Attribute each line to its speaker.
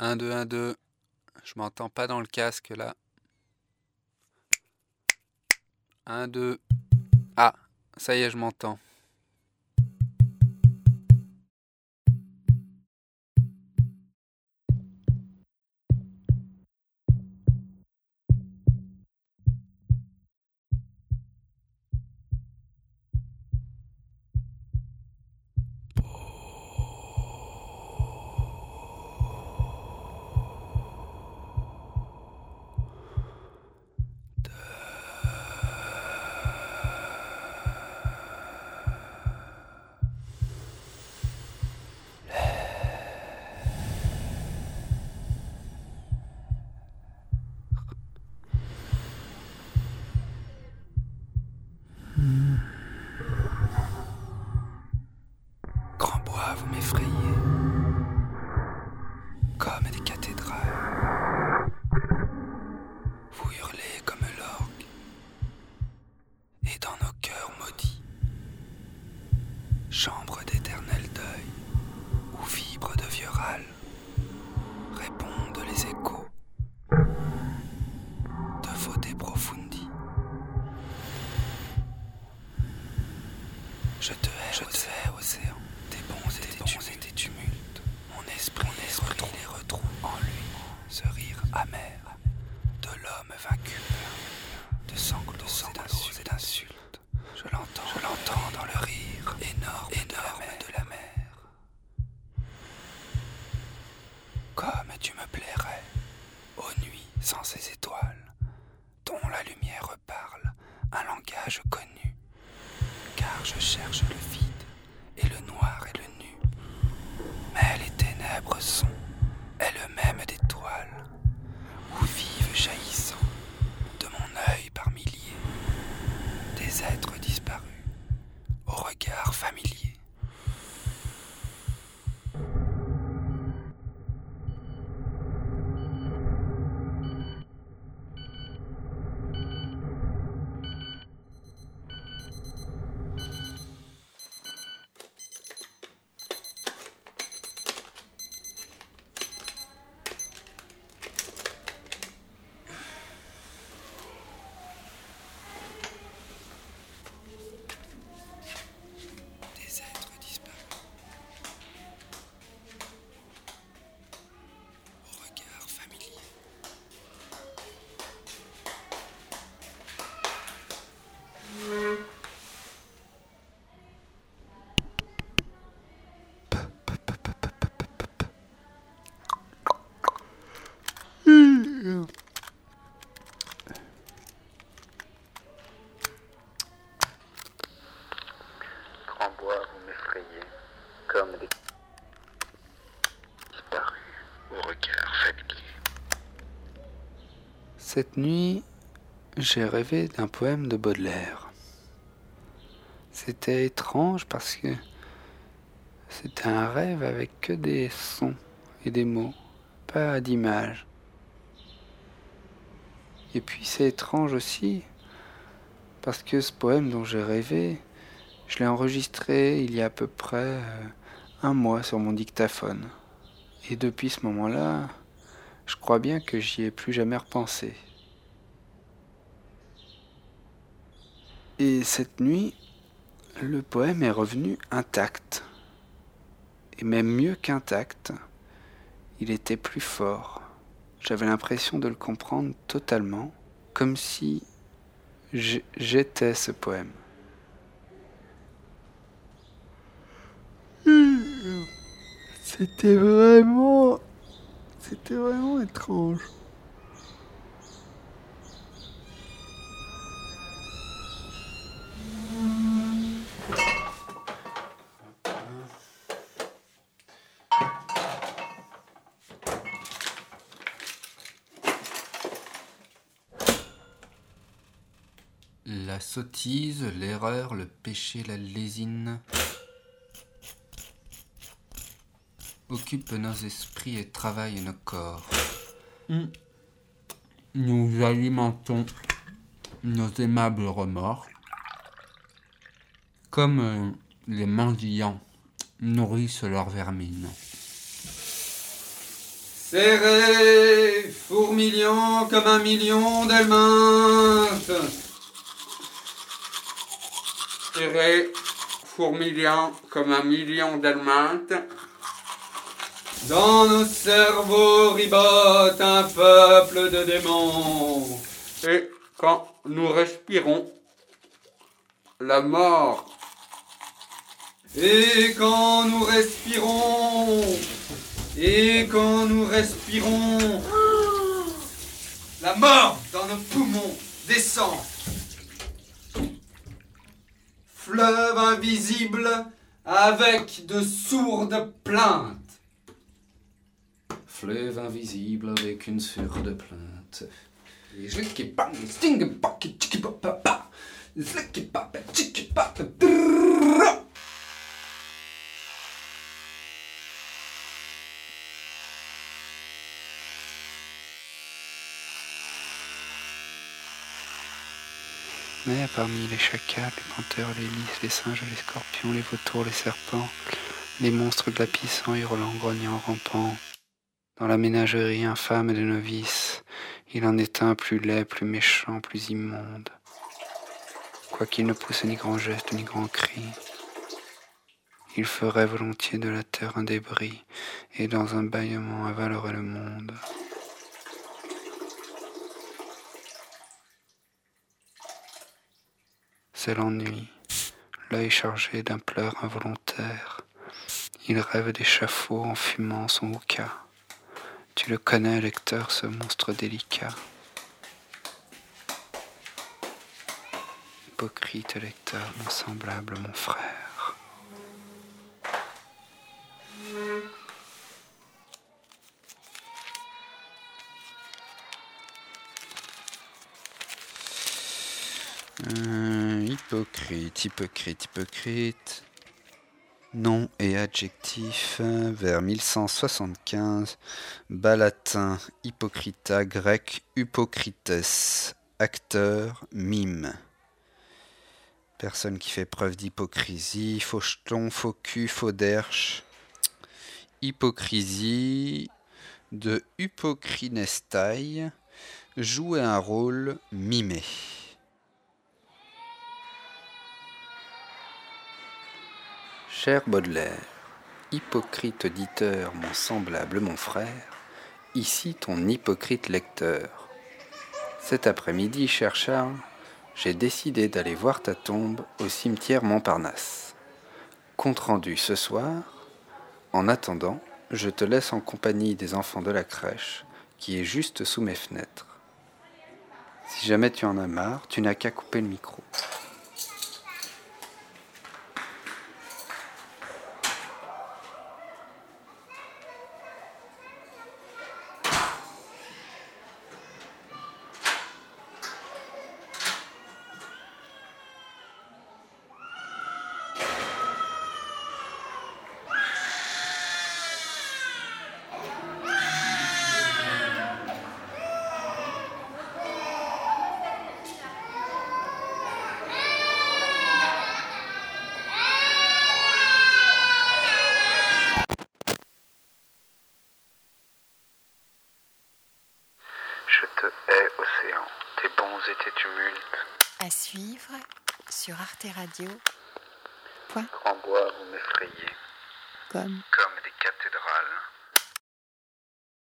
Speaker 1: 1, 2, 1, 2. Je m'entends pas dans le casque là. 1, 2. Ah, ça y est, je m'entends. Chambre d'éternel deuil, où vibrent de vieux râles, répondent les échos de de profundi. Je te hais, je te hais, océan, tes bons et tes, bons et tes tumultes. Mon esprit, mon esprit les retrouve en lui, ce rire amer de l'homme vaincu, de sanglots, de d'insultes, et d'insultes. Je l'entends, je l'entends dans le rire énorme, énorme de la mer. Comme tu me plairais, aux nuits sans ces étoiles, dont la lumière parle un langage connu Cette nuit, j'ai rêvé d'un poème de Baudelaire. C'était étrange parce que c'était un rêve avec que des sons et des mots, pas d'images. Et puis c'est étrange aussi parce que ce poème dont j'ai rêvé, je l'ai enregistré il y a à peu près euh, un mois sur mon dictaphone. Et depuis ce moment-là, je crois bien que j'y ai plus jamais repensé. Et cette nuit, le poème est revenu intact. Et même mieux qu'intact, il était plus fort. J'avais l'impression de le comprendre totalement, comme si j'étais ce poème. C'était vraiment... C'était vraiment étrange. La sottise, l'erreur, le péché, la lésine occupent nos esprits et travaillent nos corps. Nous alimentons nos aimables remords comme euh, les mendiants nourrissent leur vermine.
Speaker 2: Serré, fourmillant comme un million d'helminthes.
Speaker 3: Serré, fourmillant comme un million d'helminthes.
Speaker 2: Dans nos cerveaux ribote un peuple de démons.
Speaker 3: Et quand nous respirons, la mort.
Speaker 2: Et quand nous respirons, et quand nous respirons, la mort dans nos poumons descend. Fleuve invisible avec de sourdes plaintes.
Speaker 4: Fleuve invisible avec une plainte.
Speaker 2: Pa pa, drrrra.
Speaker 1: Mais parmi les chacals, les panthères, les lys, les singes, les scorpions, les vautours, les serpents, les monstres glapissants, hurlant, grognant, rampant, dans la ménagerie infâme de novices, il en est un plus laid, plus méchant, plus immonde. Quoiqu'il ne pousse ni grand geste ni grand cri, il ferait volontiers de la terre un débris, et dans un bâillement avalerait le monde. C'est l'ennui, l'œil chargé d'un pleur involontaire. Il rêve d'échafaud en fumant son hookah. Tu le connais, lecteur, ce monstre délicat. Hypocrite lecteur, mon semblable, mon frère. Euh, hypocrite, hypocrite, hypocrite. Nom et adjectif euh, vers 1175. Bas latin, hypocrita, grec, hypocrites. Acteur, mime. Personne qui fait preuve d'hypocrisie, faux jeton, faux cul, faux derche. Hypocrisie de hypocrinestai, jouer un rôle mimé. Cher Baudelaire, hypocrite auditeur, mon semblable, mon frère, ici ton hypocrite lecteur. Cet après-midi, cher Charles, j'ai décidé d'aller voir ta tombe au cimetière Montparnasse. Compte rendu ce soir. En attendant, je te laisse en compagnie des enfants de la crèche qui est juste sous mes fenêtres. Si jamais tu en as marre, tu n'as qu'à couper le micro.
Speaker 5: Hais, océan, tes bons et tes tumultes.
Speaker 6: À suivre sur Arte Radio.
Speaker 5: Grand bois, vous m'effrayez,
Speaker 6: Comme
Speaker 5: comme des cathédrales.